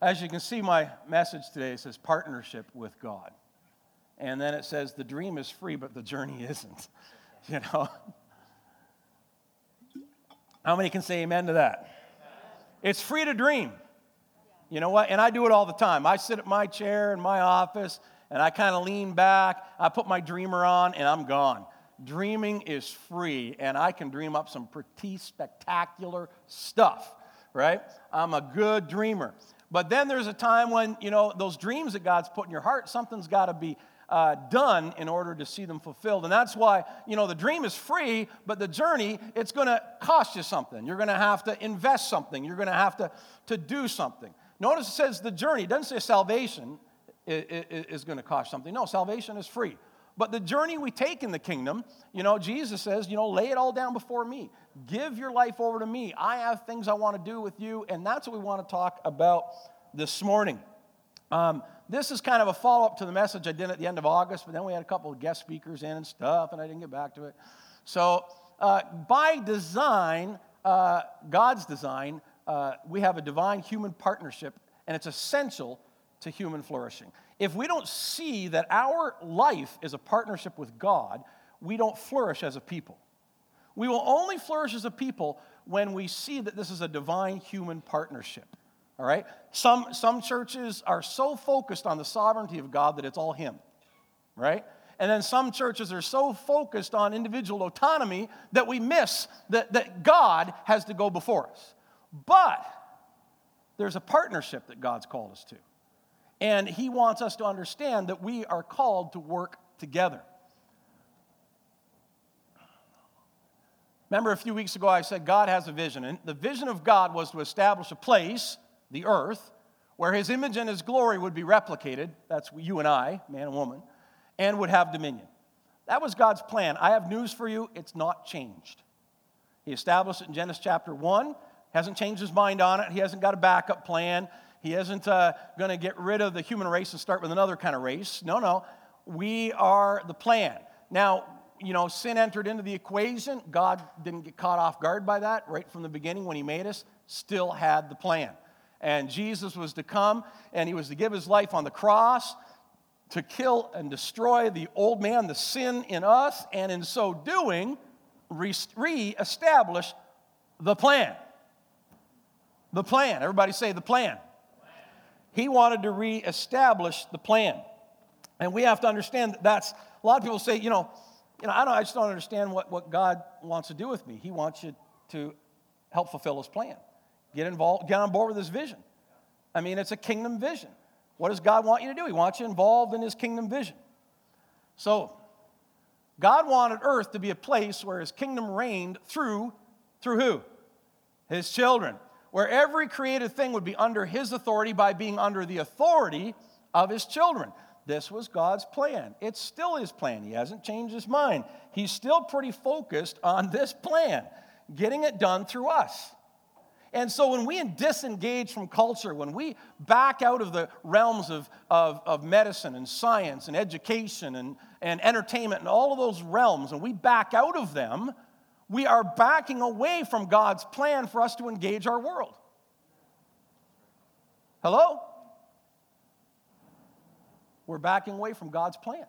As you can see, my message today says partnership with God. And then it says the dream is free, but the journey isn't. You know? How many can say amen to that? It's free to dream. You know what? And I do it all the time. I sit at my chair in my office and I kind of lean back. I put my dreamer on and I'm gone. Dreaming is free, and I can dream up some pretty spectacular stuff, right? I'm a good dreamer. But then there's a time when, you know, those dreams that God's put in your heart, something's got to be uh, done in order to see them fulfilled. And that's why, you know, the dream is free, but the journey, it's going to cost you something. You're going to have to invest something. You're going to have to, to do something. Notice it says the journey. It doesn't say salvation is going to cost something. No, salvation is free. But the journey we take in the kingdom, you know, Jesus says, you know, lay it all down before me. Give your life over to me. I have things I want to do with you. And that's what we want to talk about this morning. Um, this is kind of a follow up to the message I did at the end of August, but then we had a couple of guest speakers in and stuff, and I didn't get back to it. So, uh, by design, uh, God's design, uh, we have a divine human partnership, and it's essential to human flourishing. If we don't see that our life is a partnership with God, we don't flourish as a people. We will only flourish as a people when we see that this is a divine human partnership. All right? Some, some churches are so focused on the sovereignty of God that it's all Him, right? And then some churches are so focused on individual autonomy that we miss that, that God has to go before us. But there's a partnership that God's called us to. And He wants us to understand that we are called to work together. Remember a few weeks ago I said God has a vision, and the vision of God was to establish a place the earth, where his image and his glory would be replicated. That's you and I, man and woman, and would have dominion. That was God's plan. I have news for you, it's not changed. He established it in Genesis chapter 1, hasn't changed his mind on it, he hasn't got a backup plan. He isn't uh, going to get rid of the human race and start with another kind of race. No, no. We are the plan. Now, you know, sin entered into the equation. God didn't get caught off guard by that right from the beginning when He made us, still had the plan. And Jesus was to come and he was to give his life on the cross to kill and destroy the old man, the sin in us, and in so doing, re establish the plan. The plan. Everybody say the plan. He wanted to re establish the plan. And we have to understand that that's, a lot of people say, you know, you know I, don't, I just don't understand what, what God wants to do with me. He wants you to help fulfill his plan. Get involved, get on board with his vision. I mean, it's a kingdom vision. What does God want you to do? He wants you involved in his kingdom vision. So, God wanted earth to be a place where his kingdom reigned through through who? His children. Where every created thing would be under his authority by being under the authority of his children. This was God's plan. It's still his plan. He hasn't changed his mind. He's still pretty focused on this plan, getting it done through us. And so when we disengage from culture, when we back out of the realms of, of, of medicine and science and education and, and entertainment and all of those realms, and we back out of them, we are backing away from God's plan for us to engage our world. Hello? We're backing away from God's plan.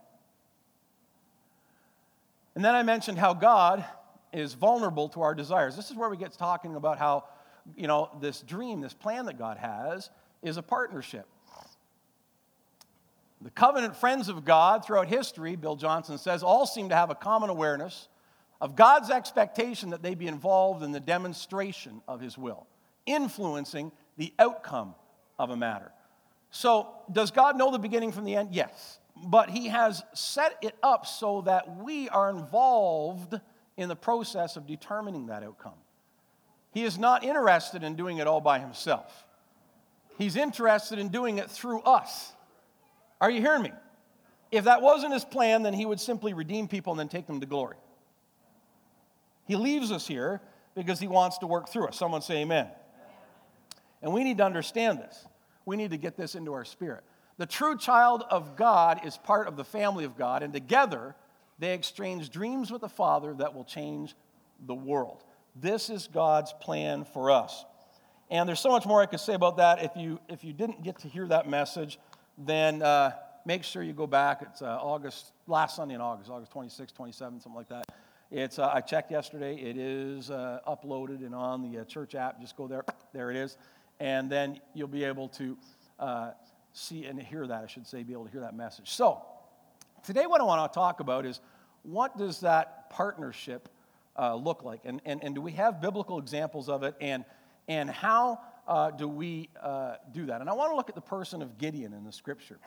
And then I mentioned how God is vulnerable to our desires. This is where we get talking about how you know, this dream, this plan that God has, is a partnership. The covenant friends of God throughout history, Bill Johnson says, all seem to have a common awareness of God's expectation that they be involved in the demonstration of His will, influencing the outcome of a matter. So, does God know the beginning from the end? Yes. But He has set it up so that we are involved in the process of determining that outcome. He is not interested in doing it all by himself. He's interested in doing it through us. Are you hearing me? If that wasn't his plan, then he would simply redeem people and then take them to glory. He leaves us here because he wants to work through us. Someone say amen. And we need to understand this. We need to get this into our spirit. The true child of God is part of the family of God, and together they exchange dreams with the Father that will change the world. This is God's plan for us. And there's so much more I could say about that. If you, if you didn't get to hear that message, then uh, make sure you go back. It's uh, August, last Sunday in August, August 26, 27, something like that. It's, uh, I checked yesterday. It is uh, uploaded and on the uh, church app. Just go there. There it is. And then you'll be able to uh, see and hear that, I should say, be able to hear that message. So, today what I want to talk about is what does that partnership uh, look like? And, and, and do we have biblical examples of it? And, and how uh, do we do that? And I want to look at the person of Gideon in the scripture.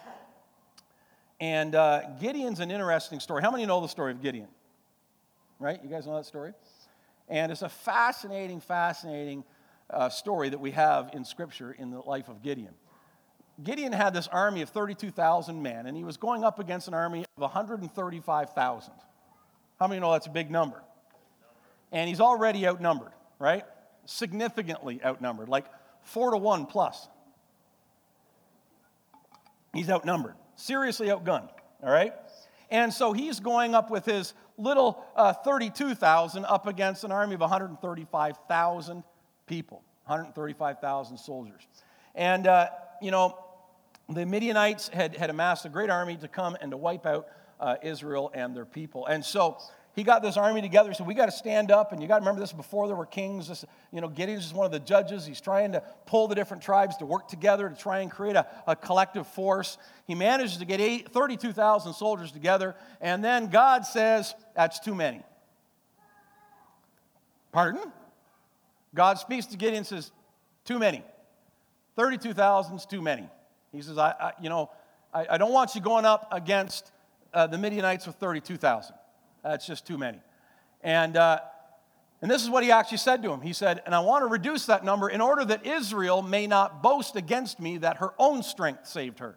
And Gideon's an interesting story. How many know the story of Gideon? right? You guys know that story? And it's a fascinating, fascinating uh, story that we have in Scripture in the life of Gideon. Gideon had this army of 32,000 men, and he was going up against an army of 135,000. How many know that's a big number? And he's already outnumbered, right? Significantly outnumbered, like four to one plus. He's outnumbered, seriously outgunned, all right? And so he's going up with his little uh, 32,000 up against an army of 135,000 people, 135,000 soldiers. And, uh, you know, the Midianites had, had amassed a great army to come and to wipe out uh, Israel and their people. And so he got this army together. He said, We got to stand up. And you got to remember this before there were kings. This, you know, Gideon's just one of the judges. He's trying to pull the different tribes to work together to try and create a, a collective force. He manages to get 32,000 soldiers together. And then God says, That's too many. Pardon? God speaks to Gideon and says, Too many. 32,000 is too many. He says, I, I you know, I, I, don't want you going up against uh, the Midianites with 32,000. That's just too many. And, uh, and this is what he actually said to him. He said, And I want to reduce that number in order that Israel may not boast against me that her own strength saved her.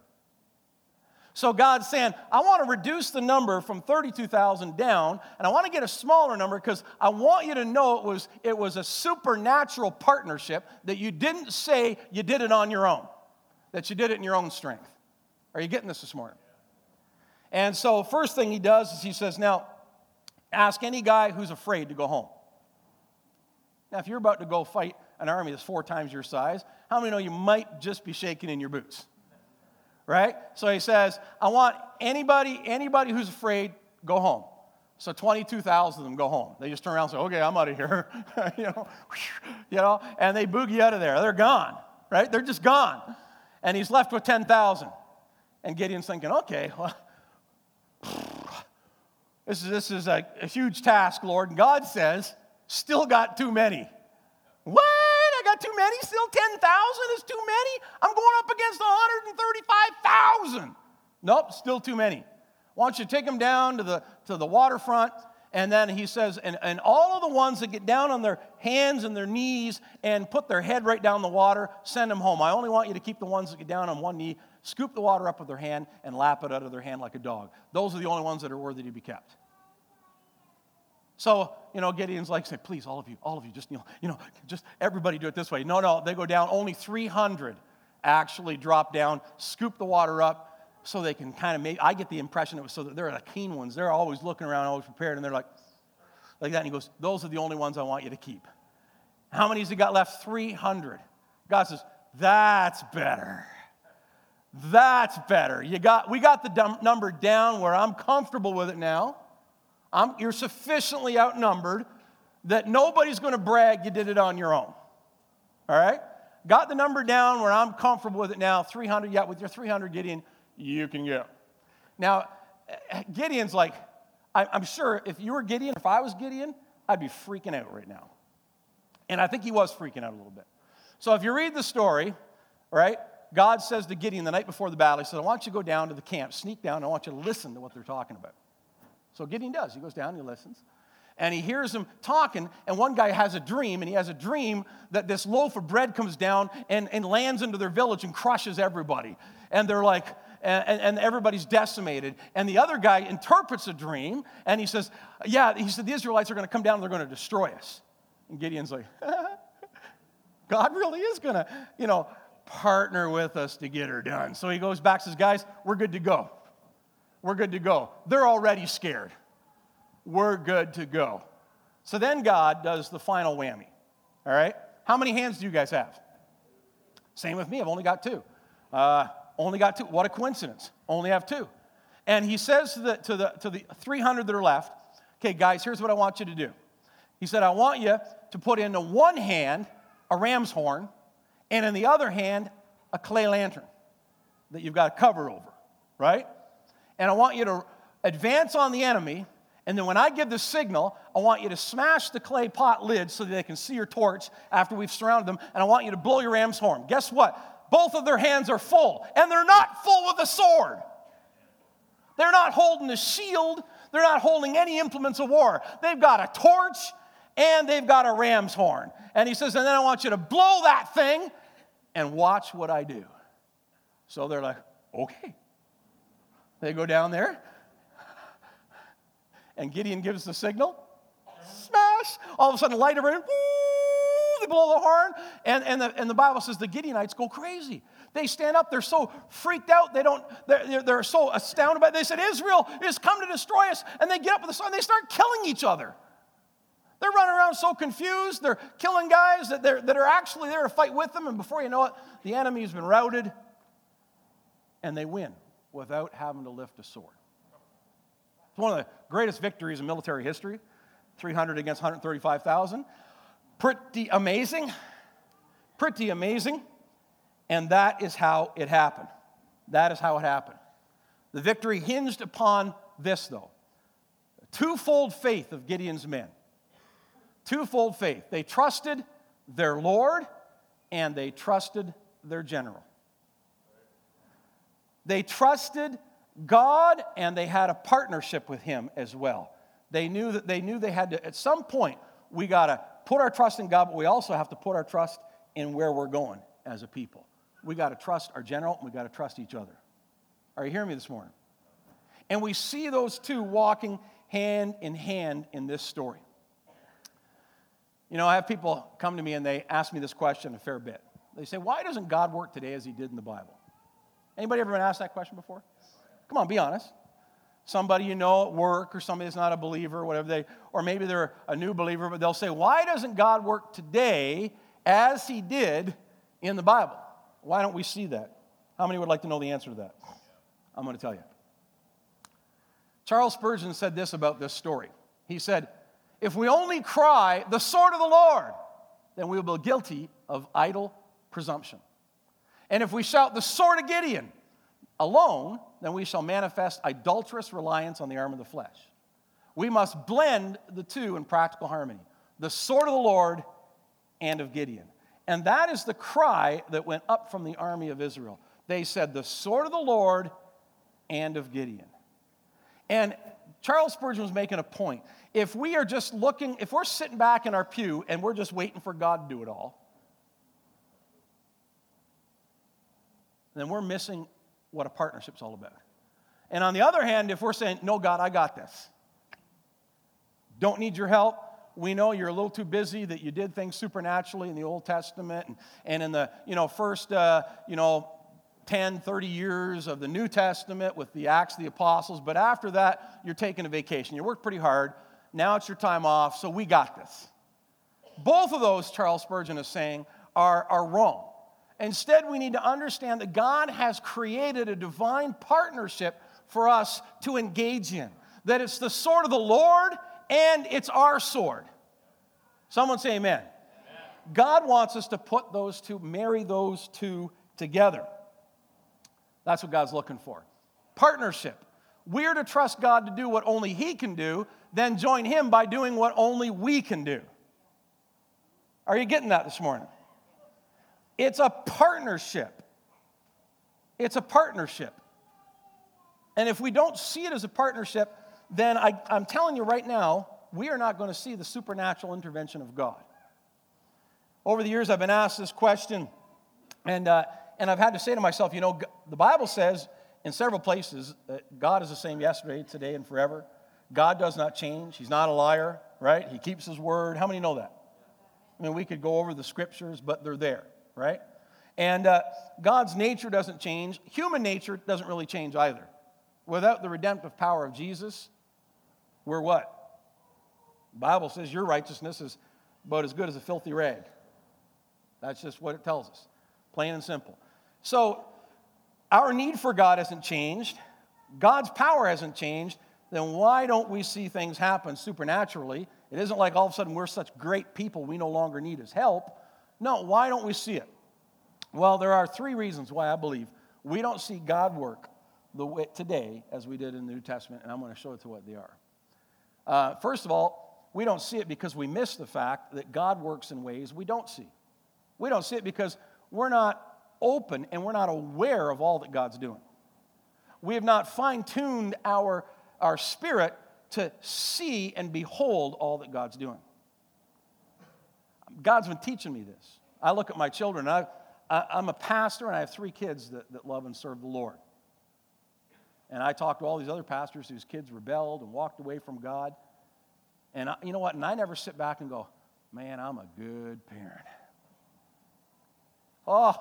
So God's saying, I want to reduce the number from 32,000 down, and I want to get a smaller number because I want you to know it was, it was a supernatural partnership that you didn't say you did it on your own, that you did it in your own strength. Are you getting this this morning? And so, first thing he does is he says, Now, Ask any guy who's afraid to go home. Now, if you're about to go fight an army that's four times your size, how many know you might just be shaking in your boots? Right? So he says, I want anybody, anybody who's afraid, go home. So 22,000 of them go home. They just turn around and say, okay, I'm out of here. you, know, you know, and they boogie out of there. They're gone, right? They're just gone. And he's left with 10,000. And Gideon's thinking, okay, well, this is, this is a, a huge task, Lord. And God says, still got too many. What? Got too many? Still 10,000 is too many? I'm going up against 135,000. Nope, still too many. Why don't you take them down to the, to the waterfront? And then he says, and, and all of the ones that get down on their hands and their knees and put their head right down the water, send them home. I only want you to keep the ones that get down on one knee scoop the water up with their hand, and lap it out of their hand like a dog. Those are the only ones that are worthy to be kept. So, you know, Gideon's like, say, please, all of you, all of you, just, know, you know, just everybody do it this way. No, no, they go down. Only 300 actually drop down, scoop the water up so they can kind of make, I get the impression it was so that they're the keen ones. They're always looking around, always prepared, and they're like, like that. And he goes, those are the only ones I want you to keep. How many has he got left? 300. God says, that's better. That's better. You got, we got the number down where I'm comfortable with it now. I'm, you're sufficiently outnumbered that nobody's going to brag you did it on your own. All right? Got the number down where I'm comfortable with it now. 300, yeah, with your 300, Gideon, you can go. Now, Gideon's like, I'm sure if you were Gideon, if I was Gideon, I'd be freaking out right now. And I think he was freaking out a little bit. So if you read the story, right, God says to Gideon the night before the battle, He said, I want you to go down to the camp, sneak down, I want you to listen to what they're talking about. So Gideon does. He goes down he listens. And he hears them talking, and one guy has a dream, and he has a dream that this loaf of bread comes down and, and lands into their village and crushes everybody. And they're like, and, and, everybody's decimated. And the other guy interprets a dream, and he says, Yeah, he said, the Israelites are going to come down and they're going to destroy us. And Gideon's like, God really is going to, you know, partner with us to get her done. So he goes back says, Guys, we're good to go. We're good to go. They're already scared. We're good to go. So then God does the final whammy. All right? How many hands do you guys have? Same with me, I've only got two. Uh, only got two. What a coincidence. Only have two. And he says to the, to, the, to the 300 that are left, okay, guys, here's what I want you to do. He said, I want you to put into one hand a ram's horn, and in the other hand, a clay lantern that you've got a cover over, right? And I want you to advance on the enemy, and then when I give the signal, I want you to smash the clay pot lid so that they can see your torch after we've surrounded them, and I want you to blow your ram's horn. Guess what? Both of their hands are full, and they're not full with a sword. They're not holding a shield, they're not holding any implements of war. They've got a torch and they've got a ram's horn. And he says, and then I want you to blow that thing and watch what I do. So they're like, okay. They go down there, and Gideon gives the signal. Smash! All of a sudden, light everywhere. They blow the horn, and, and, the, and the Bible says the Gideonites go crazy. They stand up, they're so freaked out, they don't, they're, they're so astounded by it. They said, Israel is come to destroy us. And they get up with the sun, they start killing each other. They're running around so confused. They're killing guys that, they're, that are actually there to fight with them. And before you know it, the enemy's been routed and they win without having to lift a sword. It's one of the greatest victories in military history 300 against 135,000. Pretty amazing. Pretty amazing. And that is how it happened. That is how it happened. The victory hinged upon this, though twofold faith of Gideon's men twofold faith. They trusted their Lord and they trusted their general. They trusted God and they had a partnership with him as well. They knew that they knew they had to at some point we got to put our trust in God, but we also have to put our trust in where we're going as a people. We got to trust our general and we got to trust each other. Are you hearing me this morning? And we see those two walking hand in hand in this story. You know, I have people come to me and they ask me this question a fair bit. They say, Why doesn't God work today as he did in the Bible? Anybody ever been asked that question before? Come on, be honest. Somebody you know at work or somebody that's not a believer or whatever they, or maybe they're a new believer, but they'll say, Why doesn't God work today as he did in the Bible? Why don't we see that? How many would like to know the answer to that? I'm going to tell you. Charles Spurgeon said this about this story. He said, if we only cry, the sword of the Lord, then we will be guilty of idle presumption. And if we shout, the sword of Gideon alone, then we shall manifest idolatrous reliance on the arm of the flesh. We must blend the two in practical harmony the sword of the Lord and of Gideon. And that is the cry that went up from the army of Israel. They said, The sword of the Lord and of Gideon. And Charles Spurgeon was making a point. If we are just looking, if we're sitting back in our pew and we're just waiting for God to do it all, then we're missing what a partnership's all about. And on the other hand, if we're saying, No, God, I got this, don't need your help. We know you're a little too busy that you did things supernaturally in the Old Testament and, and in the you know, first uh, you know, 10, 30 years of the New Testament with the Acts of the Apostles, but after that, you're taking a vacation. You worked pretty hard. Now it's your time off, so we got this. Both of those, Charles Spurgeon is saying, are, are wrong. Instead, we need to understand that God has created a divine partnership for us to engage in, that it's the sword of the Lord and it's our sword. Someone say amen. amen. God wants us to put those two, marry those two together. That's what God's looking for. Partnership. We're to trust God to do what only He can do, then join Him by doing what only we can do. Are you getting that this morning? It's a partnership. It's a partnership. And if we don't see it as a partnership, then I, am telling you right now, we are not going to see the supernatural intervention of God. Over the years, I've been asked this question, and uh, and I've had to say to myself, you know, the Bible says in several places that God is the same yesterday, today, and forever. God does not change. He's not a liar, right? He keeps his word. How many know that? I mean, we could go over the scriptures, but they're there, right? And uh, God's nature doesn't change. Human nature doesn't really change either. Without the redemptive power of Jesus, we're what? The Bible says your righteousness is about as good as a filthy rag. That's just what it tells us. plain and simple. So, our need for God hasn't changed, God's power hasn't changed. Then why don't we see things happen supernaturally? It isn't like all of a sudden we're such great people we no longer need his help. No, why don't we see it? Well, there are three reasons why I believe we don't see God work the way, today as we did in the New Testament, and I'm going to show it to what they are. Uh, first of all, we don't see it because we miss the fact that God works in ways we don't see. We don't see it because we're not open and we're not aware of all that God's doing. We have not fine tuned our, our spirit to see and behold all that God's doing. God's been teaching me this. I look at my children, I, I, am a pastor and I have three kids that, that love and serve the Lord. And I talk to all these other pastors whose kids rebelled and walked away from God. And I, you know what? And I never sit back and go, man, I'm a good parent. Oh,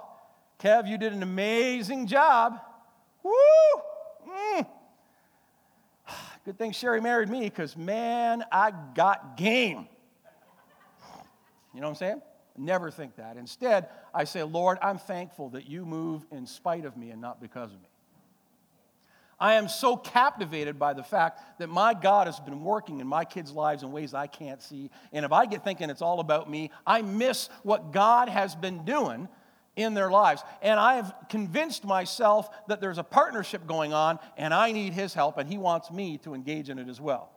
Kev, you did an amazing job. Woo! Mm. Good thing Sherry married me because, man, I got game. You know what I'm saying? Never think that. Instead, I say, Lord, I'm thankful that you move in spite of me and not because of me. I am so captivated by the fact that my God has been working in my kids' lives in ways I can't see. And if I get thinking it's all about me, I miss what God has been doing in their lives. And I have convinced myself that there's a partnership going on and I need His help and He wants me to engage in it as well.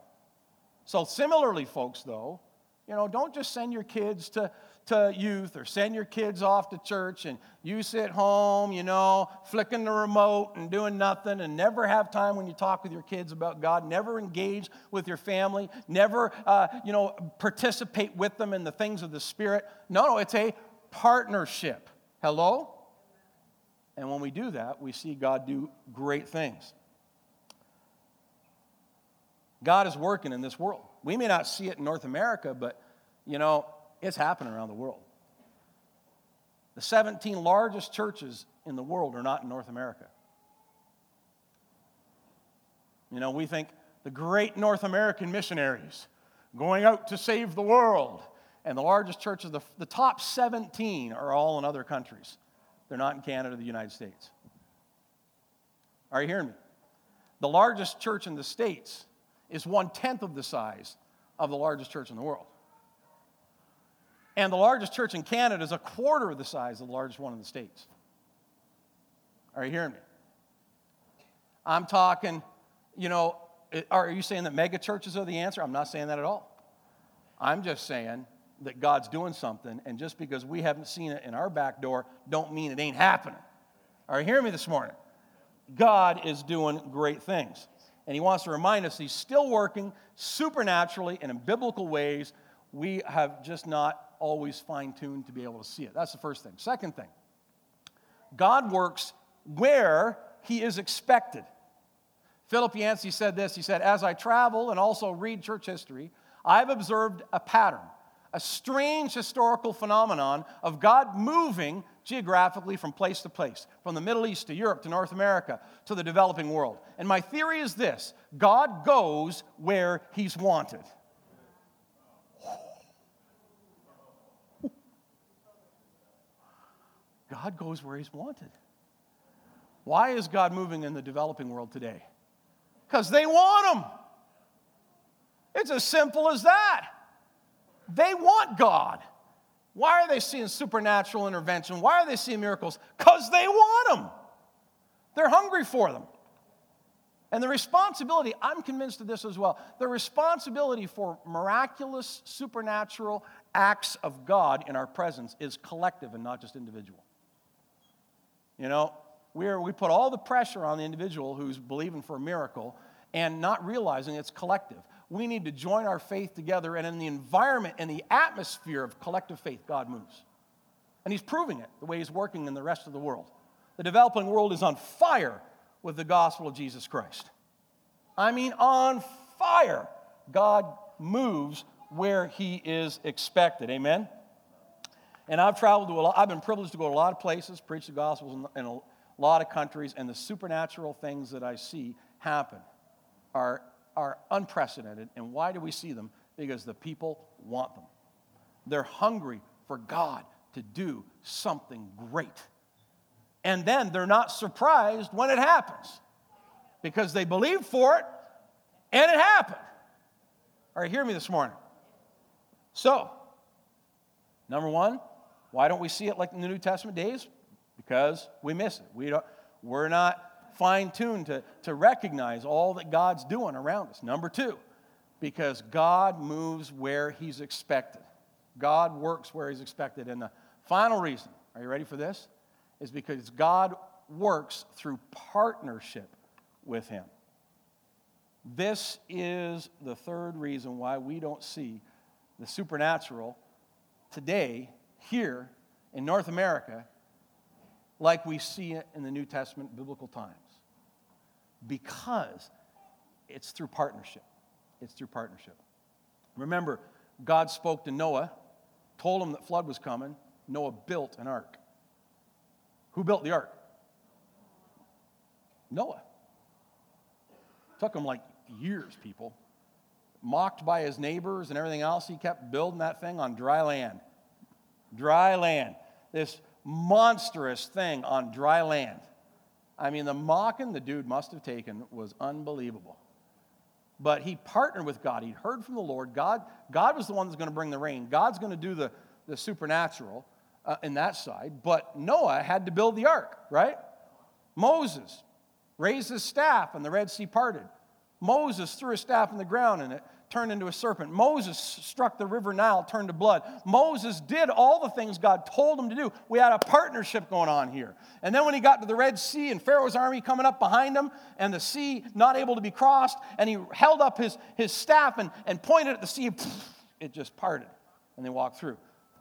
So, similarly, folks, though, you know, don't just send your kids to, to youth or send your kids off to church and you sit home, you know, flicking the remote and doing nothing and never have time when you talk with your kids about God, never engage with your family, never, uh, you know, participate with them in the things of the Spirit. No, no, it's a partnership. Hello? And when we do that, we see God do great things. God is working in this world. We may not see it in North America, but you know, it's happening around the world. The 17 largest churches in the world are not in North America. You know, we think the great North American missionaries going out to save the world. And the largest churches, the, the top 17 are all in other countries. They're not in Canada or the United States. Are you hearing me? The largest church in the States is one tenth of the size of the largest church in the world. And the largest church in Canada is a quarter of the size of the largest one in the States. Are you hearing me? I'm talking, you know, are you saying that mega churches are the answer? I'm not saying that at all. I'm just saying that God's doing something, and just because we haven't seen it in our back door, don't mean it ain't happening. Are you hearing me this morning? God is doing great things. And He wants to remind us He's still working supernaturally and in biblical ways. We have just not always fine tuned to be able to see it. That's the first thing. Second thing, God works where He is expected. Philip Yancey said this He said, As I travel and also read church history, I've observed a pattern, a strange historical phenomenon of God moving geographically from place to place, from the Middle East to Europe to North America to the developing world. And my theory is this God goes where He's wanted. God goes where He's wanted. Why is God moving in the developing world today? Because they want Him. It's as simple as that. They want God. Why are they seeing supernatural intervention? Why are they seeing miracles? Because they want them. They're hungry for them. And the responsibility, I'm convinced of this as well, the responsibility for miraculous, supernatural acts of God in our presence is collective and not just individual. You know, we're, we put all the pressure on the individual who's believing for a miracle and not realizing it's collective. We need to join our faith together, and in the environment, in the atmosphere of collective faith, God moves. And He's proving it the way He's working in the rest of the world. The developing world is on fire with the gospel of Jesus Christ. I mean, on fire. God moves where He is expected. Amen? And I've traveled to a lot, I've been privileged to go to a lot of places, preach the gospels in, in a lot of countries, and the supernatural things that I see happen are, are unprecedented. And why do we see them? Because the people want them. They're hungry for God to do something great And then they're not surprised when it happens because they believed for it and it happened. All right, hear me this morning. So, number one, why don't we see it like in the New Testament days? Because we miss it. We don't, we're not fine tuned to, to recognize all that God's doing around us. Number two, because God moves where He's expected. God works where He's expected. And the final reason, are you ready for this? Is because God works through partnership with Him. This is the third reason why we don't see the supernatural today, here in North America, like we see it in the New Testament biblical times. Because it's through partnership. It's through partnership. Remember, God spoke to Noah, told him that flood was coming. Noah built an ark. Who built the ark? Noah. Took him like years, people. Mocked by his neighbors and everything else, he kept building that thing on dry land. Dry land. This monstrous thing on dry land. I mean, the mocking the dude must have taken was unbelievable. But he partnered with God. He'd heard from the Lord. God, God was the one that's going to bring the rain. God's going to do the, the supernatural uh, in that side. But Noah had to build the ark, right? Moses raised his staff and the Red Sea parted. Moses threw his staff in the ground and it turned into a serpent. Moses struck the river Nile, turned to blood. Moses did all the things God told him to do. We had a partnership going on here. And then when he got to the Red Sea and Pharaoh's army coming up behind him and the sea not able to be crossed, and he held up his, his staff and, and pointed at the sea, it just parted and they walked through.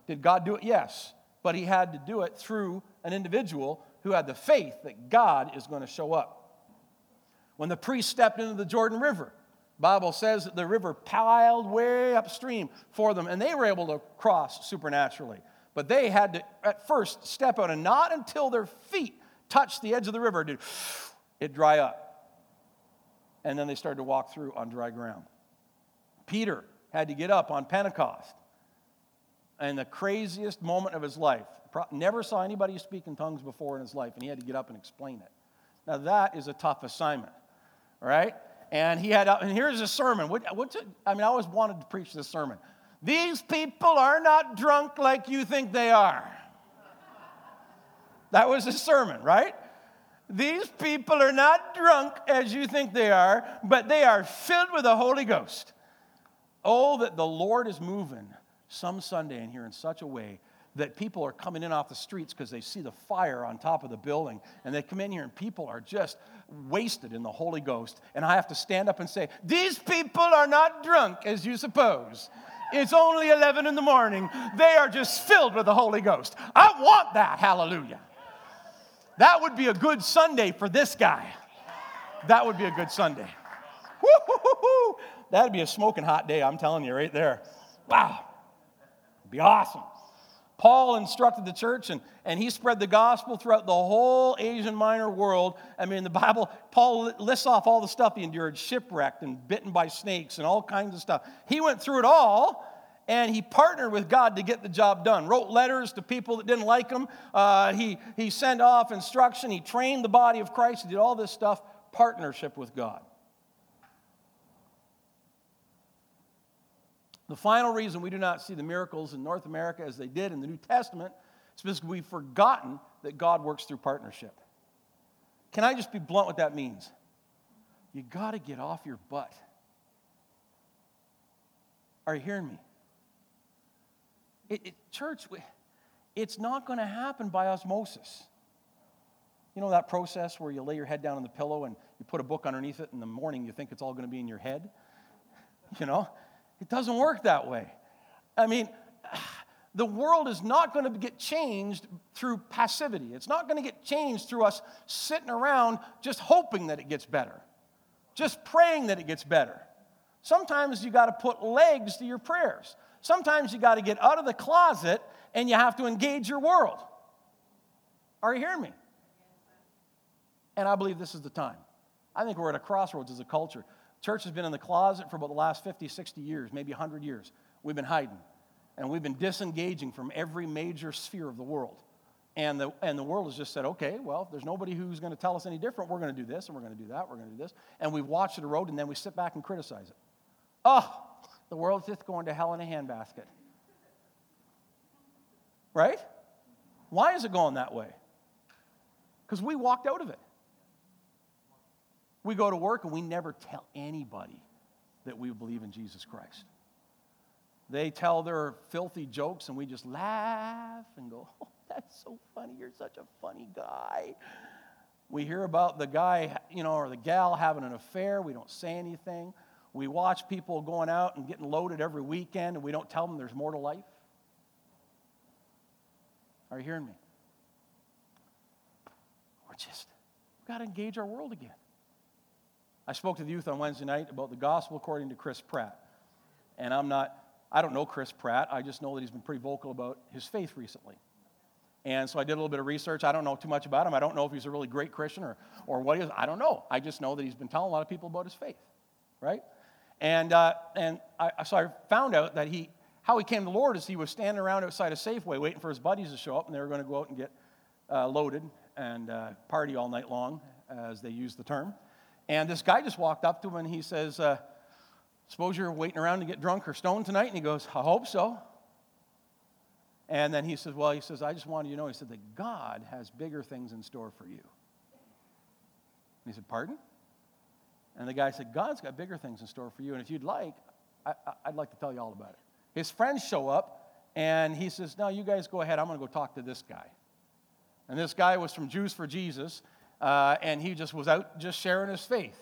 Did God do it? Yes. But he had to do it through an individual who had the faith that God is going to show up. When the priest stepped into the Jordan River, Bible says that the river piled way upstream for them, and they were able to cross supernaturally. But they had to, at first, step out, and not until their feet touched the edge of the river did it dry up. And then they started to walk through on dry ground. Peter had to get up on Pentecost. And the craziest moment of his life, never saw anybody speak in tongues before in his life, and he had to get up and explain it. Now, that is a tough assignment, right? And he had, and here's a sermon. What, what's it? I mean, I always wanted to preach this sermon. These people are not drunk like you think they are. That was his sermon, right? These people are not drunk as you think they are, but they are filled with the Holy Ghost. Oh, that the Lord is moving some Sunday in here in such a way that people are coming in off the streets because they see the fire on top of the building. And they come in here and people are just wasted in the Holy Ghost. And I have to stand up and say, These people are not drunk as you suppose. It's only 11 in the morning. They are just filled with the Holy Ghost. I want that. Hallelujah. That would be a good Sunday for this guy. That would be a good Sunday. That'd be a smoking hot day, I'm telling you, right there. Wow. It'd be awesome. Paul instructed the church and, and he spread the gospel throughout the whole Asian Minor world. I mean, the Bible, Paul lists off all the stuff he endured shipwrecked and bitten by snakes and all kinds of stuff. He went through it all and he partnered with God to get the job done. Wrote letters to people that didn't like him. Uh, he, he sent off instruction. He trained the body of Christ. He did all this stuff, partnership with God. The final reason we do not see the miracles in North America as they did in the New Testament is because we've forgotten that God works through partnership. Can I just be blunt what that means? You got to get off your butt. Are you hearing me? It, it, church, it's not going to happen by osmosis. You know that process where you lay your head down on the pillow and you put a book underneath it in the morning, you think it's all going to be in your head? You know? It doesn't work that way. I mean, the world is not going to get changed through passivity. It's not going to get changed through us sitting around just hoping that it gets better, just praying that it gets better. Sometimes you got to put legs to your prayers. Sometimes you got to get out of the closet and you have to engage your world. Are you hearing me? And I believe this is the time. I think we're at a crossroads as a culture. Church has been in the closet for about the last 50, 60 years, maybe 100 years. We've been hiding. And we've been disengaging from every major sphere of the world. And the, and the world has just said, okay, well, if there's nobody who's going to tell us any different, we're going to do this, and we're going to do that, we're going to do this. And we watch it erode, and then we sit back and criticize it. Oh, the world's just going to hell in a handbasket. Right? Why is it going that way? Because we walked out of it. We go to work and we never tell anybody that we believe in Jesus Christ. They tell their filthy jokes and we just laugh and go, oh, that's so funny. You're such a funny guy. We hear about the guy, you know, or the gal having an affair. We don't say anything. We watch people going out and getting loaded every weekend and we don't tell them there's more to life. Are you hearing me? We're just, we've got to engage our world again. I spoke to the youth on Wednesday night about the gospel according to Chris Pratt. And I'm not, I don't know Chris Pratt. I just know that he's been pretty vocal about his faith recently. And so I did a little bit of research. I don't know too much about him. I don't know if he's a really great Christian or, or what he is. I don't know. I just know that he's been telling a lot of people about his faith, right? And, uh, and I, so I found out that he, how he came to the Lord is he was standing around outside a Safeway waiting for his buddies to show up, and they were going to go out and get uh, loaded and uh, party all night long, as they use the term. And this guy just walked up to him and he says, uh, Suppose you're waiting around to get drunk or stoned tonight? And he goes, I hope so. And then he says, Well, he says, I just wanted you to know, he said, that God has bigger things in store for you. And he said, Pardon? And the guy said, God's got bigger things in store for you. And if you'd like, I, would like to tell you all about it. His friends show up, and he says, No, you guys go ahead. I'm going to go talk to this guy. And this guy was from Jews for Jesus, uh, and he just was out just sharing his faith.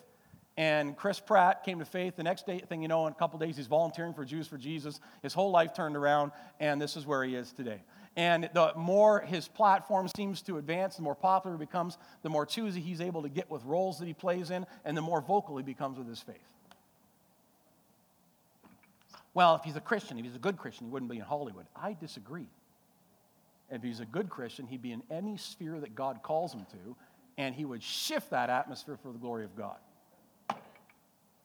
And Chris Pratt came to faith. The next day, thing you know, in a couple days, he's volunteering for Jews for Jesus. His whole life turned around, and this is where he is today. And the more his platform seems to advance, the more popular he becomes, the more choosy he's able to get with roles that he plays in, and the more vocal he becomes with his faith. Well, if he's a Christian, if he's a good Christian, he wouldn't be in Hollywood. I disagree. If he's a good Christian, he'd be in any sphere that God calls him to, and he would shift that atmosphere for the glory of God.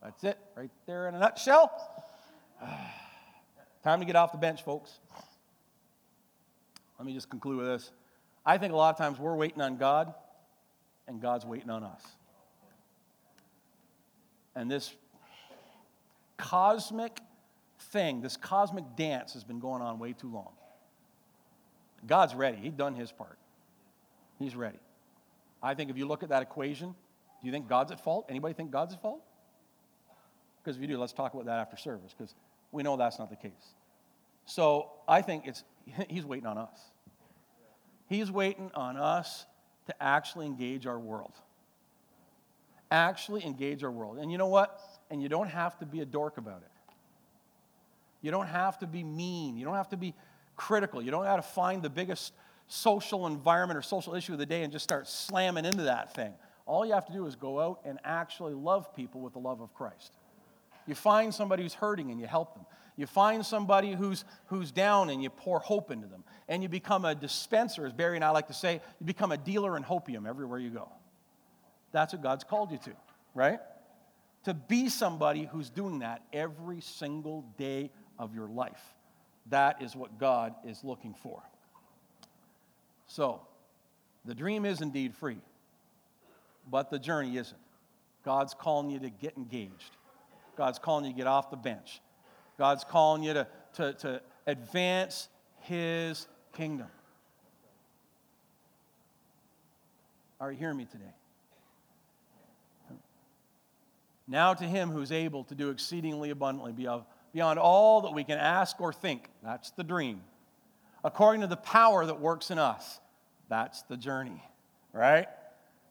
That's it, right there in a nutshell. Time to get off the bench, folks. Let me just conclude with this. I think a lot of times we're waiting on God, and God's waiting on us. And this cosmic thing, this cosmic dance has been going on way too long. God's ready. He's done his part. He's ready. I think if you look at that equation, do you think God's at fault? Anybody think God's at fault? Because if you do, let's talk about that after service, because we know that's not the case. So I think it's he's waiting on us. He's waiting on us to actually engage our world. Actually engage our world. And you know what? And you don't have to be a dork about it. You don't have to be mean. You don't have to be critical. You don't have to find the biggest social environment or social issue of the day and just start slamming into that thing. All you have to do is go out and actually love people with the love of Christ. You find somebody who's hurting and you help them. You find somebody who's, who's down and you pour hope into them. And you become a dispenser, as Barry and I like to say, you become a dealer in hopium everywhere you go. That's what God's called you to, right? To be somebody who's doing that every single day of your life. That is what God is looking for. So, the dream is indeed free, but the journey isn't. God's calling you to get engaged. God's calling you to get off the bench. God's calling you to, to, to advance His kingdom. Are you hearing me today? Now to Him who's able to do exceedingly abundantly beyond all that we can ask or think. That's the dream. According to the power that works in us. That's the journey, right?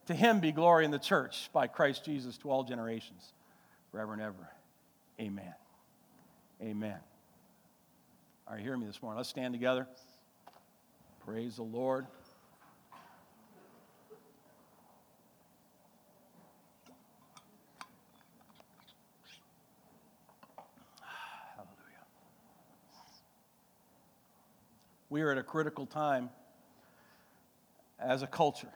To Him be glory in the church by Christ Jesus to all generations, forever and ever. Amen. Amen. Are you hearing me this morning? Let's stand together. Praise the Lord. We are at a critical time as a culture.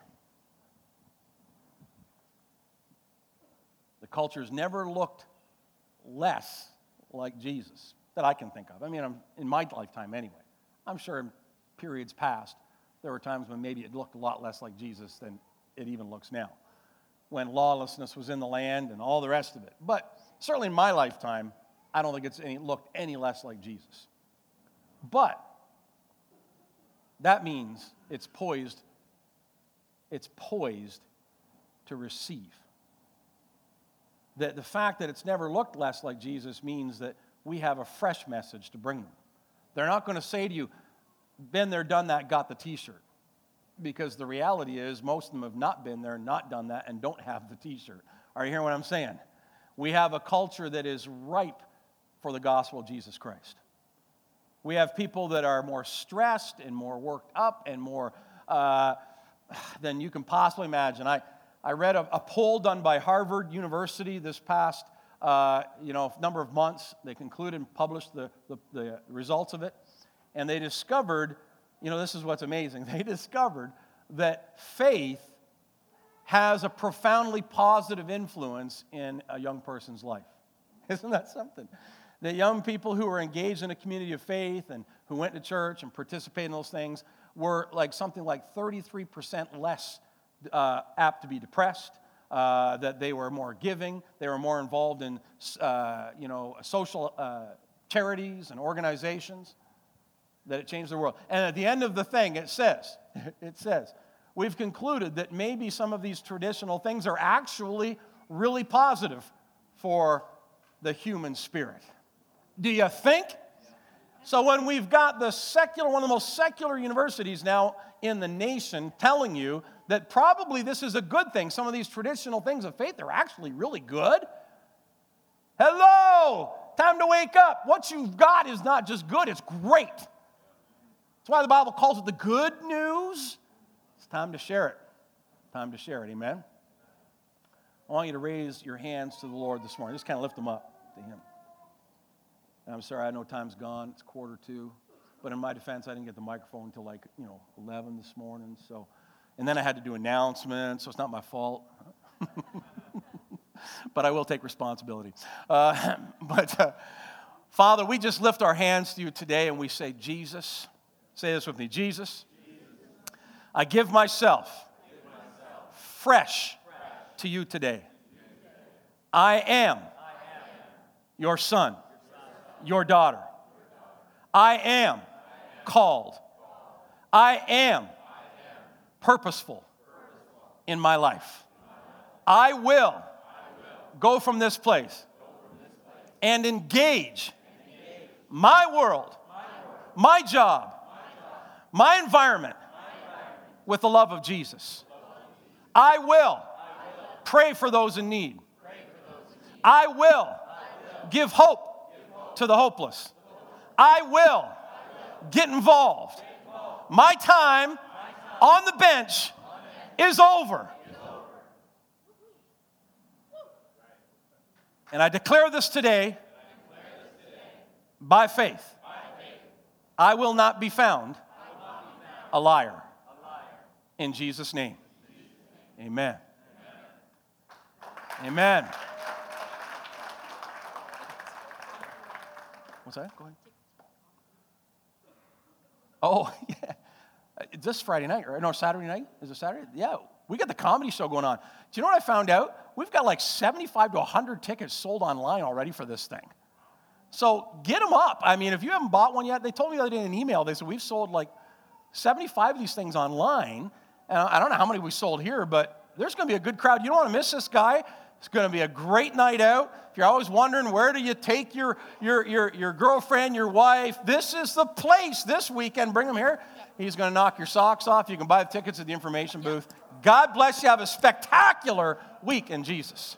The culture has never looked less like Jesus that I can think of. I mean, I'm, in my lifetime anyway. I'm sure in periods past, there were times when maybe it looked a lot less like Jesus than it even looks now, when lawlessness was in the land and all the rest of it. But certainly in my lifetime, I don't think it's any, looked any less like Jesus. But that means it's poised, it's poised to receive. That the fact that it's never looked less like Jesus means that we have a fresh message to bring them. They're not going to say to you, been there, done that, got the t shirt. Because the reality is, most of them have not been there, not done that, and don't have the t shirt. Are you hearing what I'm saying? We have a culture that is ripe for the gospel of Jesus Christ. We have people that are more stressed and more worked up and more uh, than you can possibly imagine. I, I read a, a poll done by Harvard University this past uh, you know, number of months. They concluded and published the, the, the results of it and they discovered, you know, this is what's amazing. They discovered that faith has a profoundly positive influence in a young person's life. Isn't that something? The young people who were engaged in a community of faith and who went to church and participated in those things were like something like 33% less uh, apt to be depressed. Uh, that they were more giving, they were more involved in, uh, you know, social uh, charities and organizations that it changed the world. And at the end of the thing, it says, it says, we've concluded that maybe some of these traditional things are actually really positive for the human spirit. Do you think? So when we've got the secular, one of the most secular universities now in the nation telling you that probably this is a good thing, some of these traditional things of faith, they're actually really good. Hello, time to wake up. What you've got is not just good, it's great. That's why the Bible calls it the good news. It's time to share it. Time to share it. Amen. I want you to raise your hands to the Lord this morning. Just kind of lift them up to Him. And I'm sorry, I know time's gone. It's quarter two. But in my defense, I didn't get the microphone until like, you know, 11 this morning. So, and then I had to do announcements, so it's not my fault. but I will take responsibility. Uh, but uh, Father, we just lift our hands to you today and we say, Jesus, Say this with me Jesus, I give myself fresh to you today. I am, I am your son, your daughter. I am called. I am purposeful in my life. I will go from this place and engage my world, my job, my environment with the love of Jesus. I will pray for those in need. I will give hope to the hopeless. I will get involved. My time on the bench is over. And I declare this today by faith. I will not be found a liar. In Jesus' name. Amen. Amen. What's that? Go ahead. Oh, yeah. This Friday night, right? No, Saturday night? Is it Saturday? Yeah, we got the comedy show going on. Do you know what I found out? We've got like 75 to 100 tickets sold online already for this thing. So get them up. I mean, if you haven't bought one yet, they told me the other day in an email, they said we've sold like 75 of these things online. And I don't know how many we sold here, but there's going to be a good crowd. You don't want to miss this guy. It's going to be a great night out. If you're always wondering where do you take your, your, your, your girlfriend, your wife, this is the place this weekend. Bring them here. He's going to knock your socks off. You can buy the tickets at the information booth. God bless you. Have a spectacular week in Jesus.